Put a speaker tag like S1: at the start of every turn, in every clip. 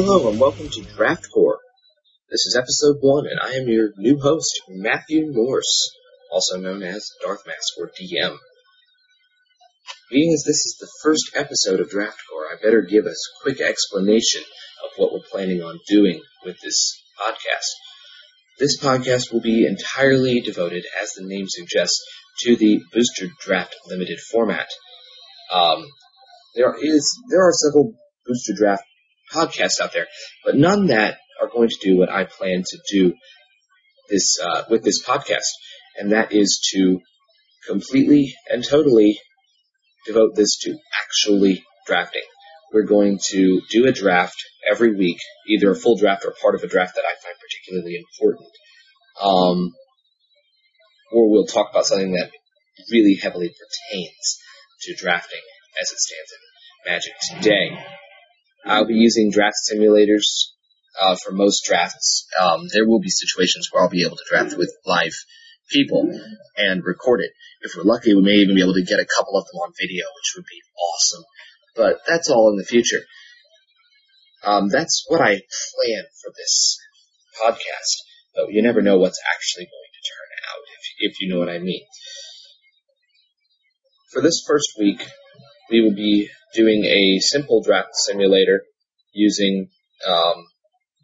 S1: Hello and welcome to DraftCore. This is episode one, and I am your new host, Matthew Morse, also known as Darth Mask or DM. Being as this is the first episode of Draft Core, I better give a quick explanation of what we're planning on doing with this podcast. This podcast will be entirely devoted, as the name suggests, to the Booster Draft limited format. Um, there is there are several Booster Draft podcasts out there, but none that are going to do what I plan to do this uh, with this podcast, and that is to completely and totally devote this to actually drafting. We're going to do a draft every week, either a full draft or part of a draft that I find particularly important. Um, or we'll talk about something that really heavily pertains to drafting as it stands in Magic today. I'll be using draft simulators uh, for most drafts. Um, there will be situations where I'll be able to draft with live people and record it. If we're lucky, we may even be able to get a couple of them on video, which would be awesome. But that's all in the future. Um, that's what I plan for this podcast, but you never know what's actually going to turn out, if, if you know what I mean. For this first week, we will be doing a simple draft simulator using um,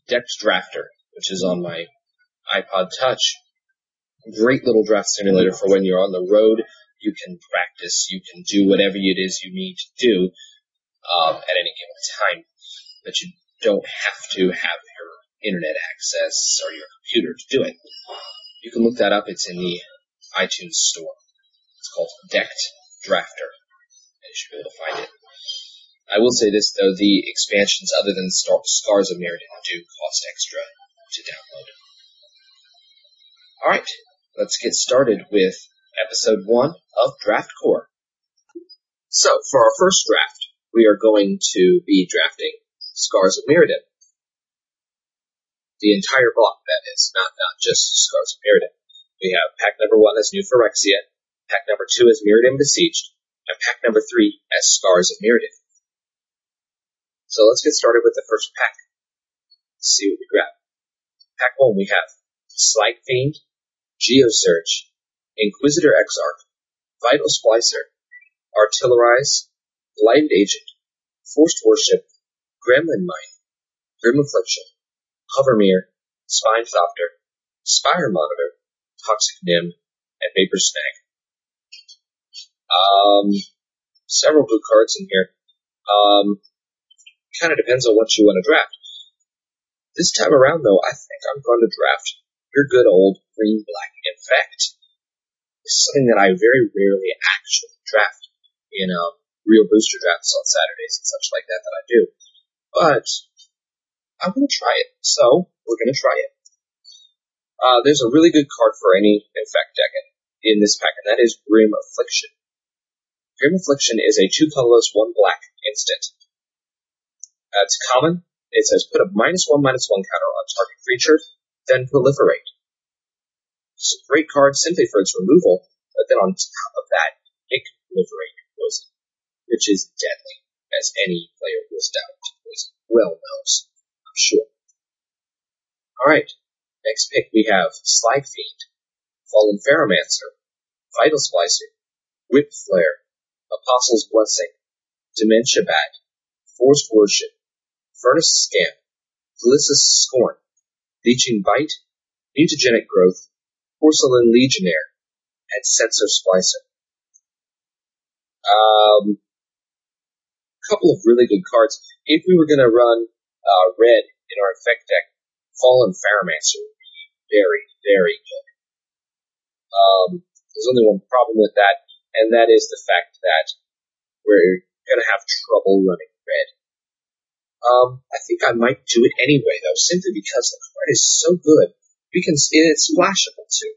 S1: Dex Drafter, which is on my iPod Touch. Great little draft simulator for when you're on the road. You can practice. You can do whatever it is you need to do um, at any given time, but you don't have to have your internet access or your computer to do it. You can look that up. It's in the iTunes store. It's called Decked Drafter. And you should be able to find it. I will say this though, the expansions other than Scars of Mirrodin do cost extra to download. Alright, let's get started with episode one of Draft Core. So, for our first draft, we are going to be drafting Scars of Mirrodin. The entire block, that is, not, not just Scars of Mirrodin. We have pack number one as New Phyrexia, pack number two as Mirrodin Besieged, and pack number three as Scars of Mirrodin. So let's get started with the first pack. Let's see what we grab. Pack one, we have Slag Fiend, Geosurge, Inquisitor Exarch, Vital Splicer, Artillerize, Blind Agent, Forced Worship, Gremlin Mine, Grim Affliction, Hovermyr, Spine Thopter, Spire Monitor, Toxic Nim, and Vapor Snag. Um, several good cards in here. Um, kind of depends on what you want to draft. This time around, though, I think I'm going to draft your good old green black infect. It's something that I very rarely actually draft in um, real booster drafts on Saturdays and such like that that I do. But I'm going to try it, so we're going to try it. Uh, there's a really good card for any infect deck in, in this pack, and that is Grim Affliction. Grim Affliction is a two colorless, one black instant. It's common. It says put a minus one, minus one counter on target creature, then proliferate. It's a great card simply for its removal, but then on top of that, it proliferate poison, which is deadly, as any player who is down to poison well knows, I'm sure. Alright, next pick we have Slag Fiend, Fallen Ferromancer, Vital Splicer, Whip Flare, Apostle's Blessing, Dementia Bat, Forced Worship, Furnace Scamp, Felicitous Scorn, Leeching Bite, Mutagenic Growth, Porcelain Legionnaire, and Sensor Splicer. Um, couple of really good cards. If we were going to run uh, red in our infect deck, Fallen Ferromancer would be very, very good. Um, there's only one problem with that, and that is the fact that we're going to have trouble running red. Um, I think I might do it anyway, though, simply because the card is so good. We can it's splashable too,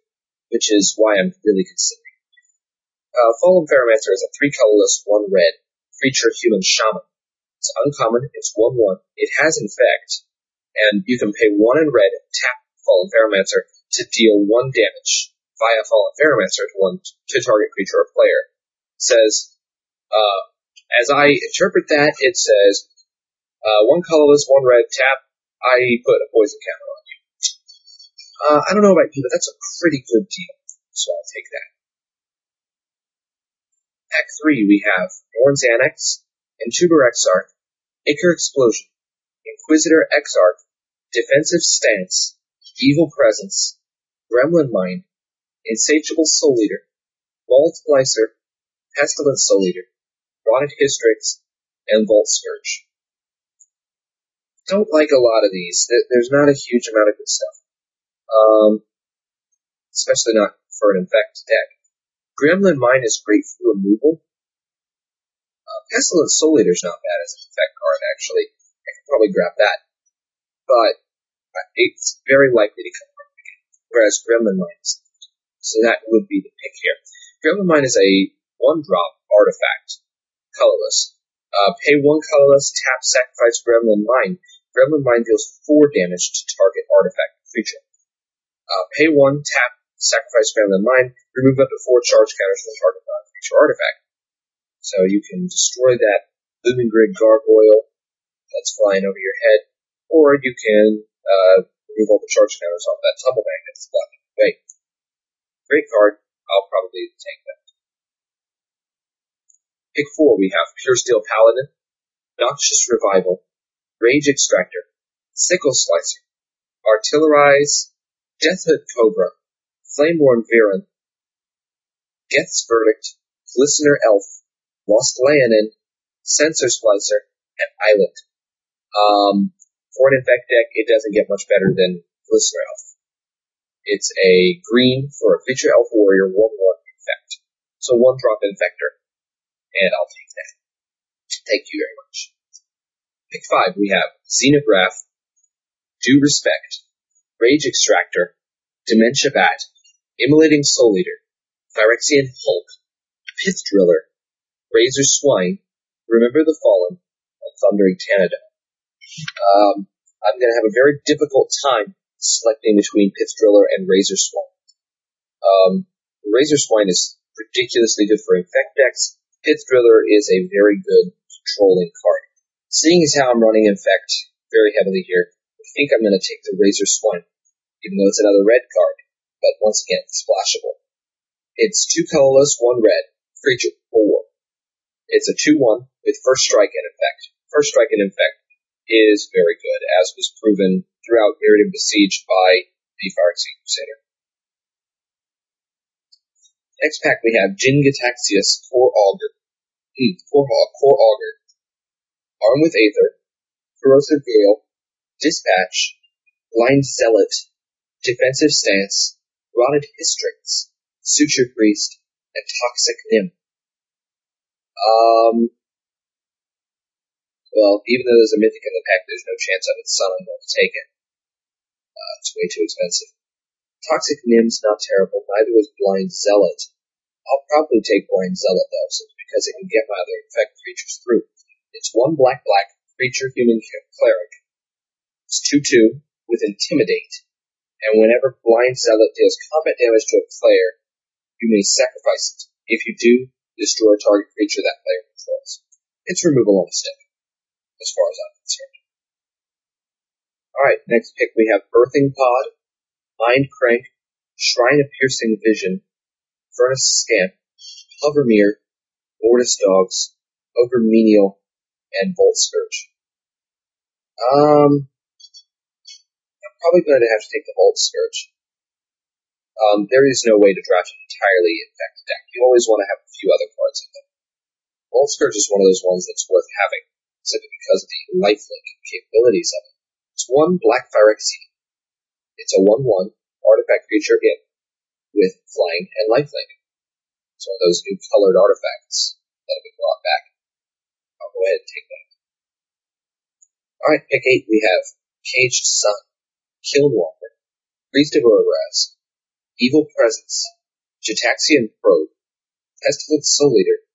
S1: which is why I'm really considering. It. Uh, Fallen Ferromancer is a three colorless, one red creature human shaman. It's uncommon. It's one one. It has infect, and you can pay one in red, tap Fallen Ferromancer to deal one damage via Fallen Ferromancer to one to target creature or player. It says, uh, as I interpret that, it says Uh, one colorless, one red, tap. I put a poison counter on you. Uh, I don't know about you, but that's a pretty good deal. So I'll take that. Pack 3, we have Norn's Annex, Intuber Exarch, Ichor Explosion, Inquisitor Exarch, Defensive Stance, Evil Presence, Gremlin Mine, Insatiable Soul Eater, Vault Splicer, Pestilent Soul Eater, Rotted Hystrix, and Vault Skirge. Don't like a lot of these. There's not a huge amount of good stuff. Um, especially not for an infect deck. Gremlin Mine is great for removal. Uh, Pestilent Soul Eater's not bad as an infect card, actually. I could probably grab that. But uh, it's very likely to come from whereas Gremlin Mine is not. So that would be the pick here. Gremlin Mine is a one-drop artifact, colorless. Uh, pay one colorless, tap, sacrifice Gremlin Mine. Gremlin Mine deals four damage to target artifact creature. Uh, pay one, tap, sacrifice Gremlin Mine, remove up to four charge counters from target non-creature artifact. So you can destroy that Lumengrid Gargoyle that's flying over your head, or you can uh, remove all the charge counters off that Tumble Magnet that's blocking the way. Great card. I'll probably take that. Pick four, we have Pure Steel Paladin, Noxious Revival, Rage Extractor, Sickle Slicer, Artillerize, Deathhood Cobra, Flameborn Viron, Geth's Verdict, Glistener Elf, Lost Leonin, Sensor Splicer, and Islet. Um, for an Infect deck, it doesn't get much better than Glistener Elf. It's a green for a feature Elf Warrior 1-1 Infect. So one drop Infector. And I'll take that. Thank you very much. Pick five, we have Xenograft, Due Respect, Rage Extractor, Dementia Bat, Immolating Soul Eater, Phyrexian Hulk, Pith Driller, Razor Swine, Remember the Fallen, and Thundering Tanadon. Um, I'm going to have a very difficult time selecting between Pith Driller and Razor Swine. Um, Razor Swine is ridiculously good for infect decks. Pith Driller is a very good controlling card. Seeing as how I'm running infect very heavily here, I think I'm going to take the Razor Swine, even though it's another red card but once again, splashable. It's two colorless, one red, creature four. It's a 2-1 with first strike and infect. First strike and infect is very good, as was proven throughout Mirrodin Besieged by the Phyrexian Crusader. Next pack we have Jin-Gitaxias Core Augur. Hmm, Core, Core Augur. Armed with Aether, Corrosive Gale, Dispatch, Blind Zealot, Defensive Stance, Rotted Hystrix, Suture Priest, and Toxic Nim. Um, well, even though there's a mythic in the pack, there's no chance of it, I'm going to take it. Uh, it's way too expensive. Toxic Nim's not terrible, neither is Blind Zealot. I'll probably take Blind Zealot though, simply because it can get my other infect creatures through. It's one black black creature human cleric. It's 2-2 with Intimidate and whenever Blind Zealot deals combat damage to a player, you may sacrifice it. If you do, destroy a target creature that player controls. It's removal on stick, as far as I'm concerned. Alright, next pick we have Birthing Pod, Mind Crank, Shrine of Piercing Vision, Furnace Scamp, Hovermyr, Mortis Dogs, Ogre Menial, and Vault Skirge. Um, I'm probably going to have to take the Vault Skirge. Um, there is no way to draft an entirely infected deck. You always want to have a few other cards in them. Vault Skirge is one of those ones that's worth having, simply because of the lifelink capabilities of it. It's one black Phyrexian. It's a 1-1 artifact creature hit with flying and lifelink. It's one of those new colored artifacts that have been brought back. Go ahead take that. Alright, pick 8 we have Caged Sun. Killwalker, Priest of Urabrask, Evil Presence, Gitaxian Probe, Pestilent Soul Eater,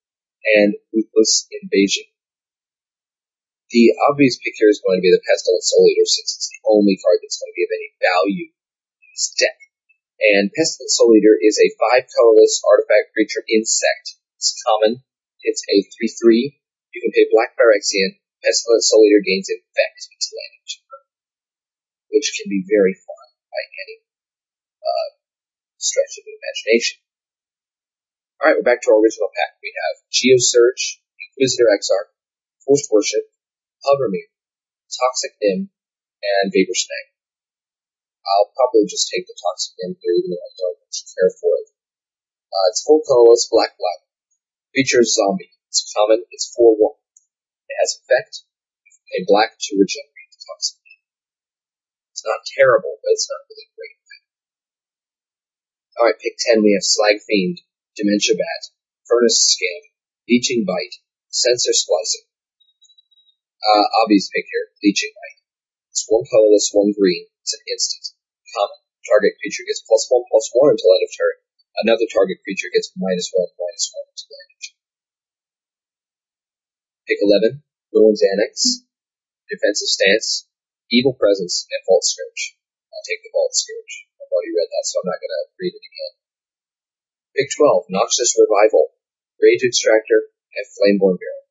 S1: and Ruthless Invasion. The obvious pick here is going to be the Pestilent Soul Eater since it's the only card that's going to be of any value in this deck. And Pestilent Soul Eater is a five colorless artifact creature insect. It's common. It's a 3-3. You can pay Black Phyrexian, Pestilent Soul Eater gains infect until end of turn, which can be very fun by any uh, stretch of the imagination. Alright, we're back to our original pack. We have Geosurge, Inquisitor Exarch, Forced Worship, Hovermyr, Toxic Nim, and Vapor Snag. I'll probably just take the Toxic Nim here, even though I don't care for it. Uh, it's full colorless, black black. Features zombie. It's common, it's 4-1. It has infect, a black to regenerate the Toxic It's not terrible, but it's not really great. Alright, pick 10, we have Slag Fiend, Dementia Bat, Furnace Scamp, Leeching Bite, Sensor Splicing. Uh, obvious pick here, Leeching Bite. It's one colorless, one green. It's an instant. Common. Target creature gets plus one, plus one until end of turn. Another target creature gets minus one, minus one until end. Pick 11, Ruins Annex, Defensive Stance, Evil Presence, and Vault Skirge. I'll take the Vault Skirge. I've already read that, so I'm not going to read it again. Pick 12, Noxious Revival, Rage Extractor, and Flameborn Barrel.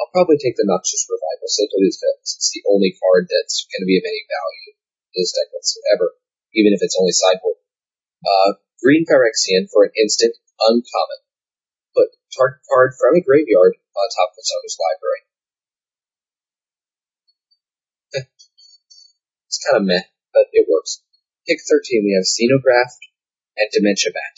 S1: I'll probably take the Noxious Revival simply because it's the only card that's going to be of any value in this deck whatsoever, even if it's only sideboard. Uh, Green Phyrexian for an instant, uncommon. Target card from a graveyard on top of its owner's library. it's kind of meh, but it works. Pick 13, we have Xenograft and Dementia Bat.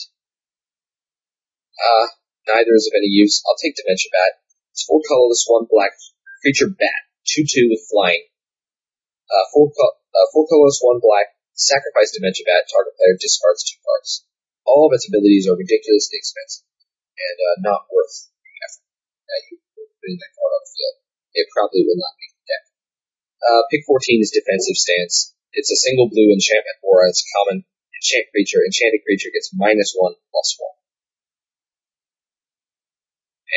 S1: Uh, neither is of any use. I'll take Dementia Bat. It's four colorless, one black creature bat, two two with flying. Uh, four, co- uh, four colorless, one black. Sacrifice Dementia Bat. Target player discards two cards. All of its abilities are ridiculously expensive and uh, not worth the effort that you putting that card on the field. It probably will not make the deck. Uh, pick 14 is Defensive Stance. It's a single blue enchantment aura. It's a common enchant creature. Enchanted creature gets minus one plus one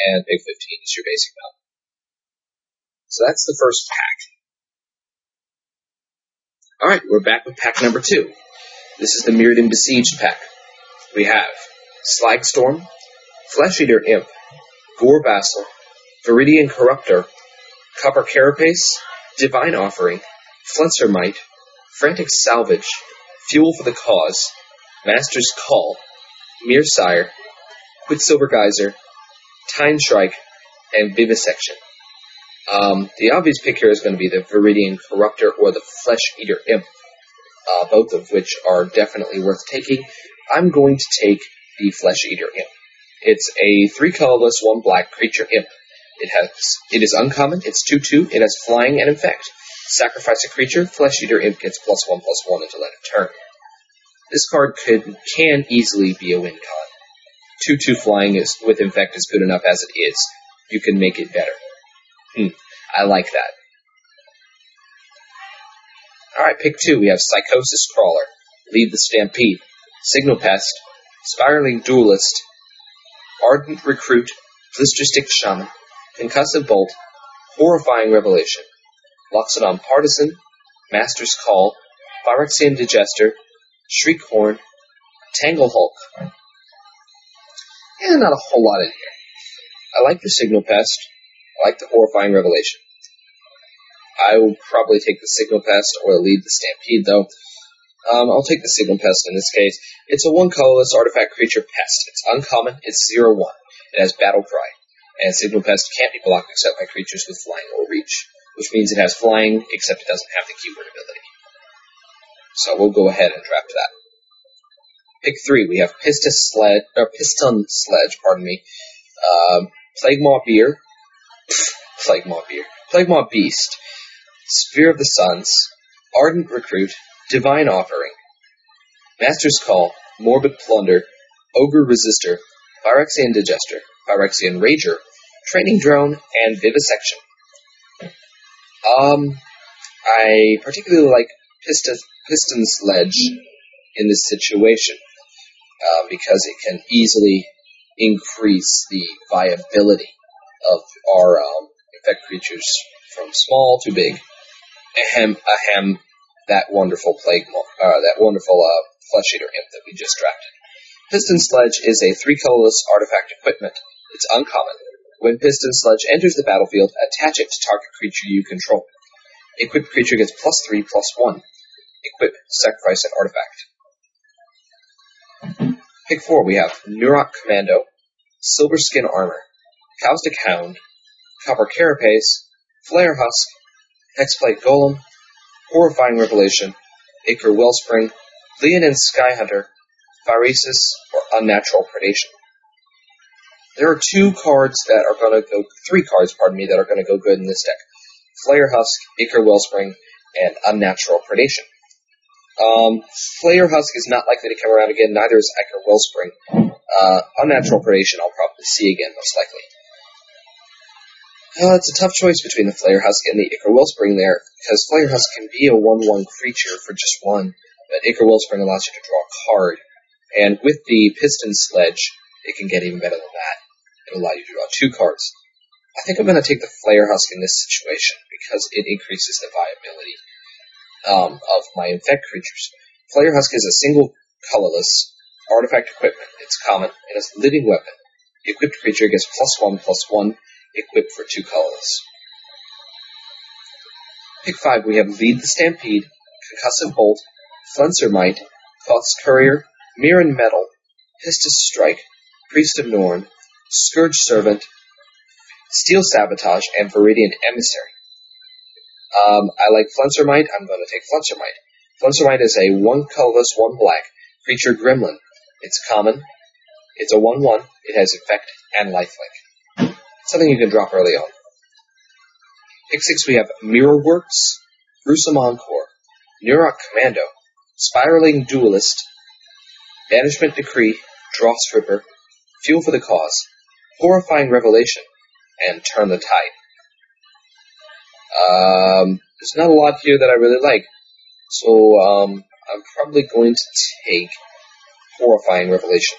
S1: and Big 15 is your basic amount. So that's the first pack. Alright, we're back with pack number two. This is the Mirrodin Besieged pack. We have Slagstorm, Flesh Eater Imp, Gore Vassal, Viridian Corruptor, Copper Carapace, Divine Offering, Flensermite, Frantic Salvage, Fuel for the Cause, Master's Call, Myrsire, Quicksilver Geyser, Time Strike, and Vivisection. Um, the obvious pick here is going to be the Viridian Corruptor or the Flesh Eater Imp, uh, both of which are definitely worth taking. I'm going to take the Flesh Eater Imp. It's a three colorless, one black creature imp. It has it is uncommon. It's two two. It has flying and infect. Sacrifice a creature. Flesh Eater Imp gets plus one plus one until end of turn. This card could can easily be a win con. 2-2 flying is with infect is good enough as it is. You can make it better. Hmm, I like that. Alright, pick two. We have Psychosis Crawler, Lead the Stampede, Signal Pest, Spiraling Duelist, Ardent Recruit, Blister Shaman, Concussive Bolt, Horrifying Revelation, Loxodon Partisan, Master's Call, Phyrexian Digester, Shriek Horn, Tangle Hulk, yeah, not a whole lot in here. I like the Signal Pest. I like the Horrifying Revelation. I will probably take the Signal Pest or lead the Stampede, though. Um, I'll take the Signal Pest in this case. It's a one colorless artifact creature pest. It's uncommon. It's 0 1. It has Battle Cry. And Signal Pest can't be blocked except by creatures with flying or reach, which means it has flying, except it doesn't have the keyword ability. So we'll go ahead and draft that. Pick three, we have Piston Sledge, or Piston Sledge, pardon me, uh, Plague Maw Beer, Plague Maw Beer, Plague Maw Beast, Sphere of the Suns, Ardent Recruit, Divine Offering, Master's Call, Morbid Plunder, Ogre Resistor, Phyrexian Digester, Phyrexian Rager, Training Drone, and Vivisection. Um, I particularly like Piston, Sledge in this situation uh, because it can easily increase the viability of our um, infect creatures from small to big. Ahem, ahem, that wonderful plague, uh, that wonderful uh, flesh eater imp that we just drafted. Piston Sledge is a three colorless artifact equipment. It's uncommon. When Piston Sledge enters the battlefield, attach it to target creature you control. Equipped creature gets plus 3, plus 1. Equip, sacrifice an artifact. Pick 4, we have Neurok Commando, Silver Skin Armor, Caustic Hound, Copper Carapace, Flayer Husk, Hexplate Golem, Horrifying Revelation, Ichor Wellspring, Leonin Skyhunter, Phyresis, or Unnatural Predation. There are two cards that are going to go, three cards, pardon me, that are going to go good in this deck. Flayer Husk, Ichor Wellspring, and Unnatural Predation. Um, Flayer Husk is not likely to come around again, neither is Ichor Wellspring. Uh, Unnatural Predation I'll probably see again, most likely. Uh, it's a tough choice between the Flayer Husk and the Ichor Wellspring there, because Flayer Husk can be a 1-1 creature for just one, but Ichor Wellspring allows you to draw a card. And with the Piston Sledge, it can get even better than that. It'll allow you to draw two cards. I think I'm going to take the Flayer Husk in this situation, because it increases the viability um, of my Infect creatures. Flayer Husk is a single colorless artifact equipment. It's common, it's a living weapon. The equipped creature gets plus one, plus one, equipped for two colorless. Pick five, we have Lead the Stampede, Concussive Bolt, Flenser Thought's Courier, Mirran Mettle, Pistis Strike, Priest of Norn, Scourge Servant, Steel Sabotage, and Viridian Emissary. Um, I like Flenser I'm going to take Flensermite. is a one colorless, one black creature gremlin. It's common. It's a 1-1. It has infect and lifelink. Something you can drop early on. Pick 6 we have Mirrorworks, Gruesome Encore, Neurok Commando, Spiraling Duelist, Banishment Decree, Draw Stripper, Fuel for the Cause, Horrifying Revelation, and Turn the Tide. Um, there's not a lot here that I really like, so um, I'm probably going to take Horrifying Revelation.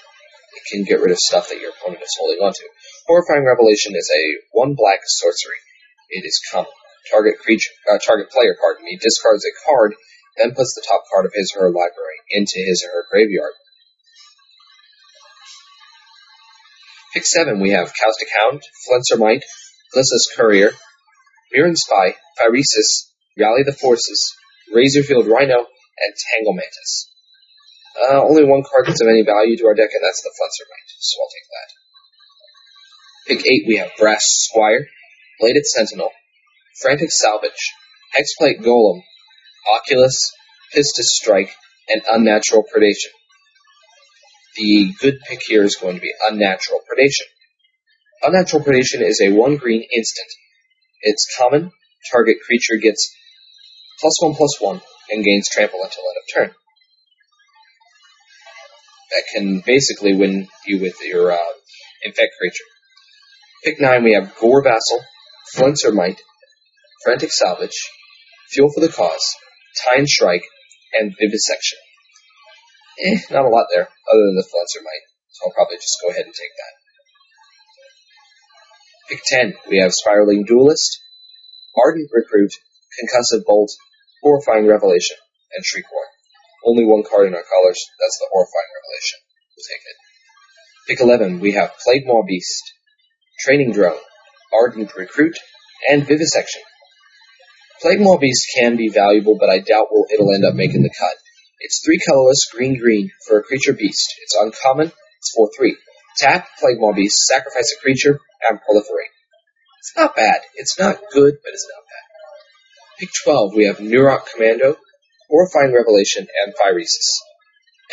S1: Can get rid of stuff that your opponent is holding onto. Horrifying Revelation is a one black sorcery. It is common. Target creature, uh, target player, pardon me, discards a card, then puts the top card of his or her library into his or her graveyard. Pick seven, we have Caustic Hound, Flenser Glissa's Courier, Mirran Spy, Phyresis, Rally the Forces, Razorfield Rhino, and Tangle Mantis. Uh, only one card that's of any value to our deck, and that's the Flensermite, so I'll take that. Pick 8, we have Brass Squire, Bladed Sentinel, Frantic Salvage, Hexplate Golem, Oculus, Pistis Strike, and Unnatural Predation. The good pick here is going to be Unnatural Predation. Unnatural Predation is a 1 green instant. It's common, target creature gets plus 1 plus 1, and gains trample until end of turn that can basically win you with your uh, infect creature. Pick nine, we have Gore Vassal, Might, Frantic Salvage, Fuel for the Cause, Tine Strike, and Vivisection. Eh, not a lot there, other than the Flensermite, so I'll probably just go ahead and take that. Pick 10, we have Spiraling Duelist, Ardent Recruit, Concussive Bolt, Horrifying Revelation, and Shriekhorn. Only one card in our colors. That's the horrifying revelation. We'll take it. Pick 11, we have Plaguemaw Beast, Training Drone, Ardent Recruit, and Vivisection. Plaguemaw Beast can be valuable, but I doubt will it'll end up making the cut. It's three colorless, green green, for a creature beast. It's uncommon, it's 4-3. Tap, Plaguemaw Beast, sacrifice a creature, and proliferate. It's not bad. It's not good, but it's not bad. Pick 12, we have Neurok Commando, Horrifying Revelation, and Phyresis.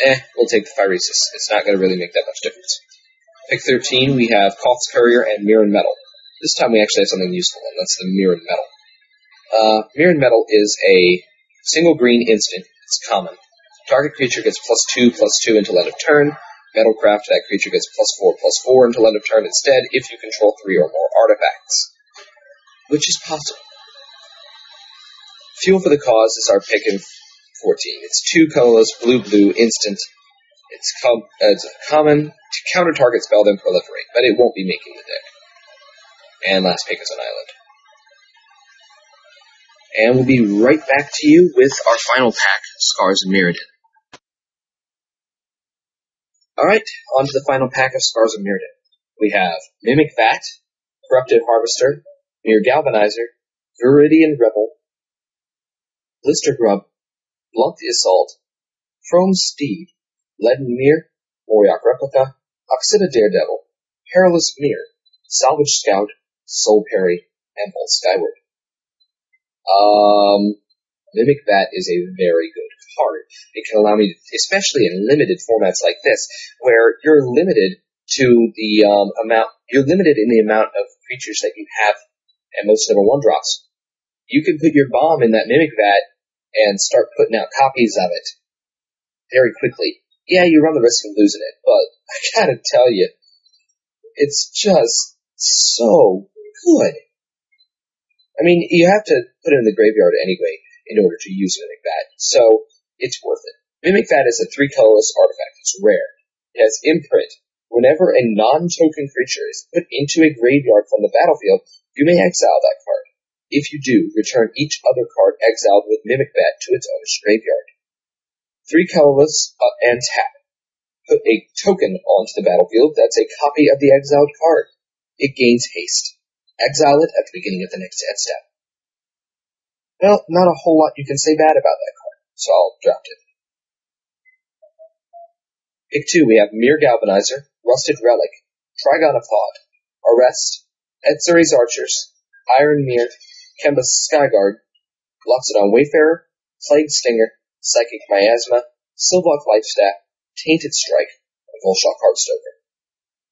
S1: Eh, we'll take the Phyresis. It's not going to really make that much difference. Pick 13, we have Thought's Courier and Mirran Mettle. This time we actually have something useful, and that's the Mirran Mettle. Uh, Mirran Mettle is a single green instant. It's common. Target creature gets plus 2, plus 2 until end of turn. Metalcraft, that creature gets plus 4, plus 4 until end of turn instead if you control 3 or more artifacts. Which is possible. Fuel for the Cause is our pick in 14. It's two colorless, blue blue, instant. It's, com- uh, common to counter target spell, then proliferate, but it won't be making the deck. And last pick is an island. And we'll be right back to you with our final pack, Scars of Mirrodin. Alright, on to the final pack of Scars of Mirrodin. We have Mimic Vat, Corrupted Harvester, Myr Galvanizer, Viridian Revel, Blister Grub, Blunt the Assault, Chrome Steed, Leaden Myr, Moriok Replica, Oxida Daredevil, Perilous Myr, Salvage Scout, Soul Parry, and Vault Skyward. Um, Mimic Vat is a very good card. It can allow me, to, especially in limited formats like this, where you're limited to the um, amount, you're limited in the amount of creatures that you have, and most are one drops. You can put your bomb in that Mimic Vat and start putting out copies of it very quickly. Yeah, you run the risk of losing it, but I gotta tell you, it's just so good. I mean, you have to put it in the graveyard anyway in order to use Mimic Vat, so it's worth it. Mimic Vat is a three colorless artifact. It's rare. It has imprint. Whenever a non-token creature is put into a graveyard from the battlefield, you may exile that card. If you do, return each other card exiled with Mimic Vat to its owner's graveyard. Three colorless uh, and tap. Put a token onto the battlefield that's a copy of the exiled card. It gains haste. Exile it at the beginning of the next end step. Well, not a whole lot you can say bad about that card, so I'll drop it. Pick two, we have Myr Galvanizer, Rusted Relic, Trigon of Thought, Arrest, Ezuri's Archers, Iron Myr, Kemba's Skyguard, Loxodon Wayfarer, Plague Stinger, Psychic Miasma, Sylvok Lifestaff, Tainted Strike, and Vulshok Heartstoker.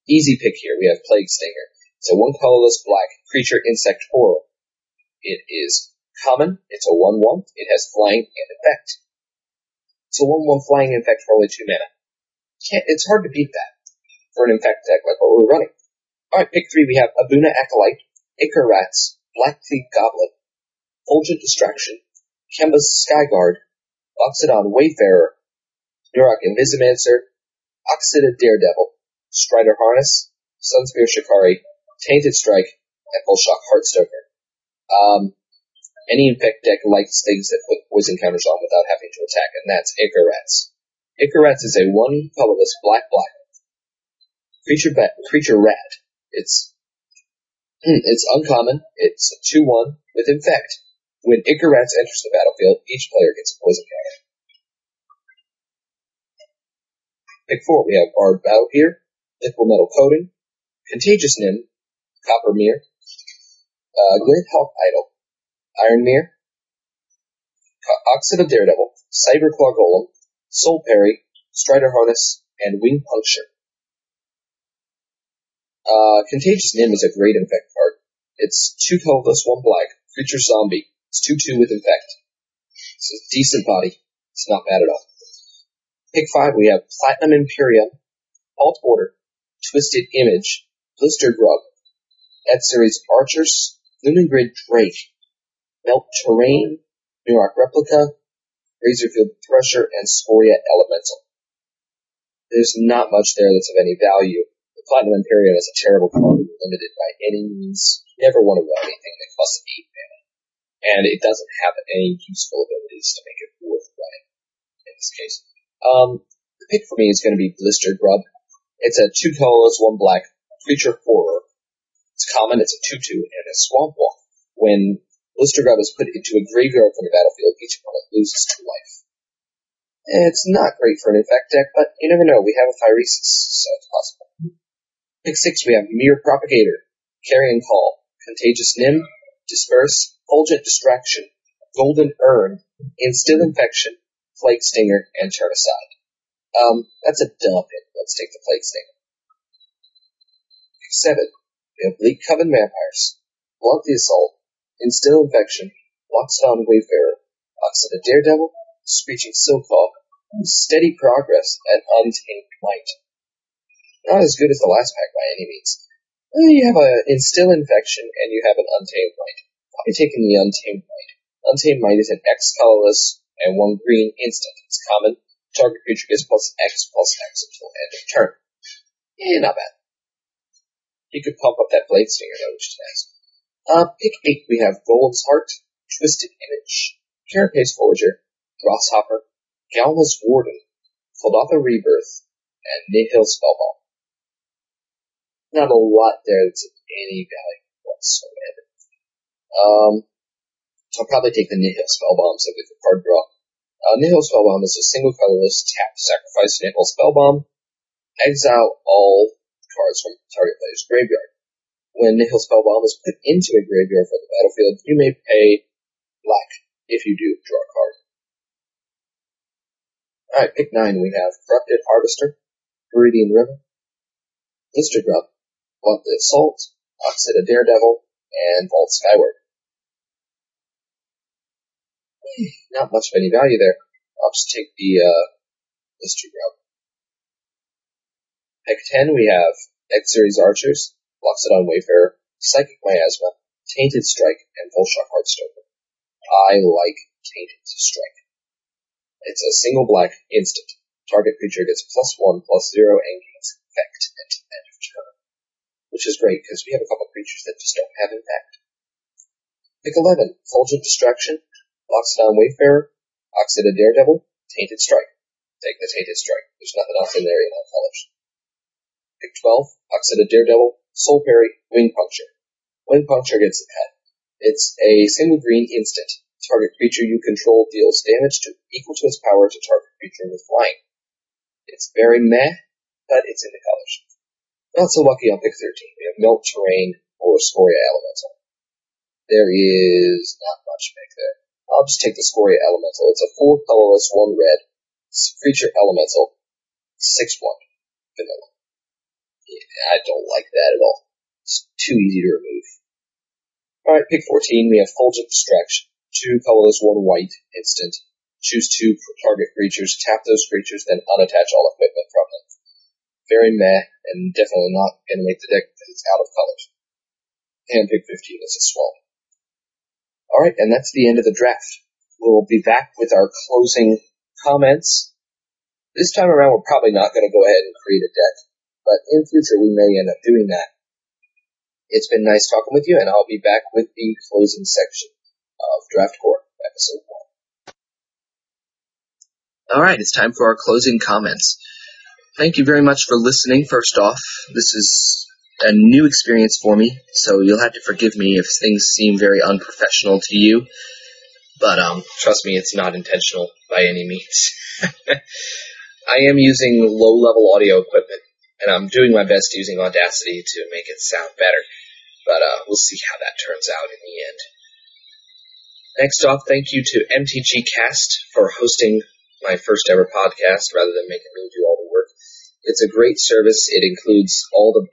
S1: Easy pick here, we have Plague Stinger. It's a one colorless black creature insect horror. It is common, it's a 1-1, it has flying and infect. It's a 1-1 flying infect for only 2 mana. Can't, it's hard to beat that for an infect deck like what we're running. Alright, pick 3 we have Abuna Acolyte, Ichor Rats, Blackcleave Goblet, Fulgent Distraction, Kemba's Skyguard, Oxidon Wayfarer, Durak Invisimancer, Oxida Daredevil, Strider Harness, Sunspear Shikari, Tainted Strike, and Vulshok Heartstoker. Um, any infect deck likes things that put poison counters on without having to attack, and that's Ichor Rats. Ichor Rats is a one colorless black black creature bat, creature rat. It's it's uncommon. It's a two one with infect. When Ichor Rats enters the battlefield, each player gets a poison counter. Pick four, we have Bard Battle Gear, Liquimetal Coating, Contagious Nim, Copper Myr, uh, Glint Hawk Idol, Iron Myr, Oxid of Daredevil, Saberclaw Golem, Soul Parry, Strider Harness, and Wing Puncture. Uh, Contagious Nim is a great infect card. It's two colorless, one black, creature zombie. It's 2-2 with infect. It's a decent body. It's not bad at all. Pick five, we have Platinum Emperion, Alt Order, Twisted Image, Blister Grub, Ezuri's Archers, Lumen Grid Drake, Melt Terrain, York Replica, Razorfield Thresher, and Scoria Elemental. There's not much there that's of any value. Platinum Emperion is a terrible card, limited by any means. You never want to run anything that costs 8 mana. And it doesn't have any useful abilities to make it worth running, in this case. Um, the pick for me is going to be Blister Grub. It's a two colorless, one black creature horror. It's common, it's a 2-2, and a swamp walk. When Blistergrub is put into a graveyard from the battlefield, each opponent loses two life. It's not great for an infect deck, but you never know. We have a Phyresis, so it's possible. Pick six, we have Myr Propagator, Carrion Call, Contagious Nim, Disperse, Fulgent Distraction, Golden Urn, Instill Infection, Plague Stinger, and Turn Aside. Um, that's a dumb pick. Let's take the Plague Stinger. Pick seven, we have Bleak Coven Vampires, Blunt the Assault, Instill Infection, Lockstone Wayfarer, Oxida Daredevil, Screeching Silcaw, Steady Progress, and Untamed Might. Not as good as the last pack by any means. You have an Instill Infection and you have an Untamed Might. I'll taking the Untamed Might. Untamed Might is an X colorless and one green instant. It's common. Target creature gets plus X plus X until end of turn. Eh, not bad. You could pump up that Blade Stinger though, which is nice. Uh, pick eight, we have Golem's Heart, Twisted Image, Carapace Forger, Grasshopper, Galva's Warden, Kuldotha Rebirth, and Nihil Spellbomb. Not a lot there that's of any value. whatsoever. Um, so I'll probably take the Nihil Spellbomb simply for card draw. Uh, Nihil Spellbomb is a single colorless tap. Sacrifice Nihil Spellbomb. Exile all cards from the target player's graveyard. When Nihil Spellbomb is put into a graveyard from the battlefield, you may pay black. If you do, draw a card. Alright, pick nine. We have Corrupted Harvester, Viridian River, Drop, Blunt the Assault, Oxida Daredevil, and Vault Skyward. Not much of any value there. I'll just take the uh, Blister Drop. Pick 10, we have X Series Archers, Loxodon Wayfarer, Psychic Miasma, Tainted Strike, and Vulshok Heartstopper. I like Tainted Strike. It's a single black instant. Target creature gets plus one, plus zero, and gains infect at end of turn. Which is great, because we have a couple creatures that just don't have impact. Pick 11, Fulgent Distraction, Loxodon Wayfarer, Oxida Daredevil, Tainted Strike. Take the Tainted Strike. There's nothing else in there in all colors. Pick 12, Oxida Daredevil, Soul Parry, Wing Puncture. Wing Puncture gets a pet. It's a single green instant. Target creature you control deals damage to equal to its power to target creature with flying. It's very meh, but it's in the colors. Not so lucky on pick 13. We have Melt Terrain or Scoria Elemental. There is not much pick there. I'll just take the Scoria Elemental. It's a four colorless, one red creature elemental, six one vanilla. Yeah, I don't like that at all. It's too easy to remove. Alright, pick 14, we have Fulgent Distraction. Two colorless, one white, instant. Choose two target creatures, tap those creatures, then unattach all equipment from them. Very meh, and definitely not gonna make the deck because it's out of colors. And pick 15 is a swamp. Alright, and that's the end of the draft. We'll be back with our closing comments. This time around, we're probably not going to go ahead and create a deck, but in future we may end up doing that. It's been nice talking with you, and I'll be back with the closing section of DraftCore, episode one. Alright, it's time for our closing comments. Thank you very much for listening, first off. This is a new experience for me, so you'll have to forgive me if things seem very unprofessional to you. But um, trust me, it's not intentional by any means. I am using low-level audio equipment, and I'm doing my best using Audacity to make it sound better. But uh, we'll see how that turns out in the end. Next off, thank you to MTG Cast for hosting my first ever podcast rather than making me do all. It's a great service. It includes all the,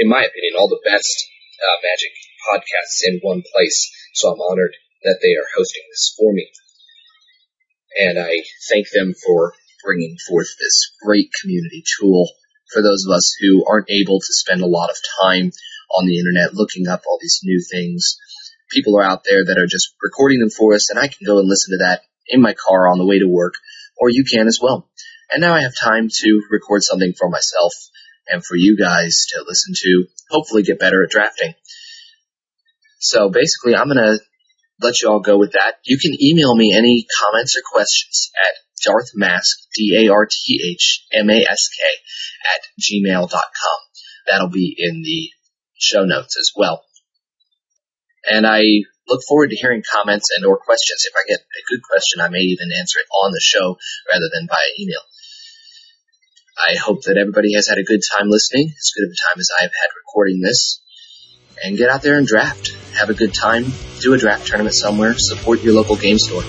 S1: in my opinion, all the best uh, Magic podcasts in one place. So I'm honored that they are hosting this for me. And I thank them for bringing forth this great community tool for those of us who aren't able to spend a lot of time on the internet looking up all these new things. People are out there that are just recording them for us, and I can go and listen to that in my car on the way to work, or you can as well. And now I have time to record something for myself and for you guys to listen to, hopefully get better at drafting. So basically, I'm going to let you all go with that. You can email me any comments or questions at darthmask, D-A-R-T-H-M-A-S-K, at gmail.com. That'll be in the show notes as well. And I look forward to hearing comments and or questions. If I get a good question, I may even answer it on the show rather than via email. I hope that everybody has had a good time listening, as good of a time as I have had recording this. And get out there and draft. Have a good time. Do a draft tournament somewhere. Support your local game store.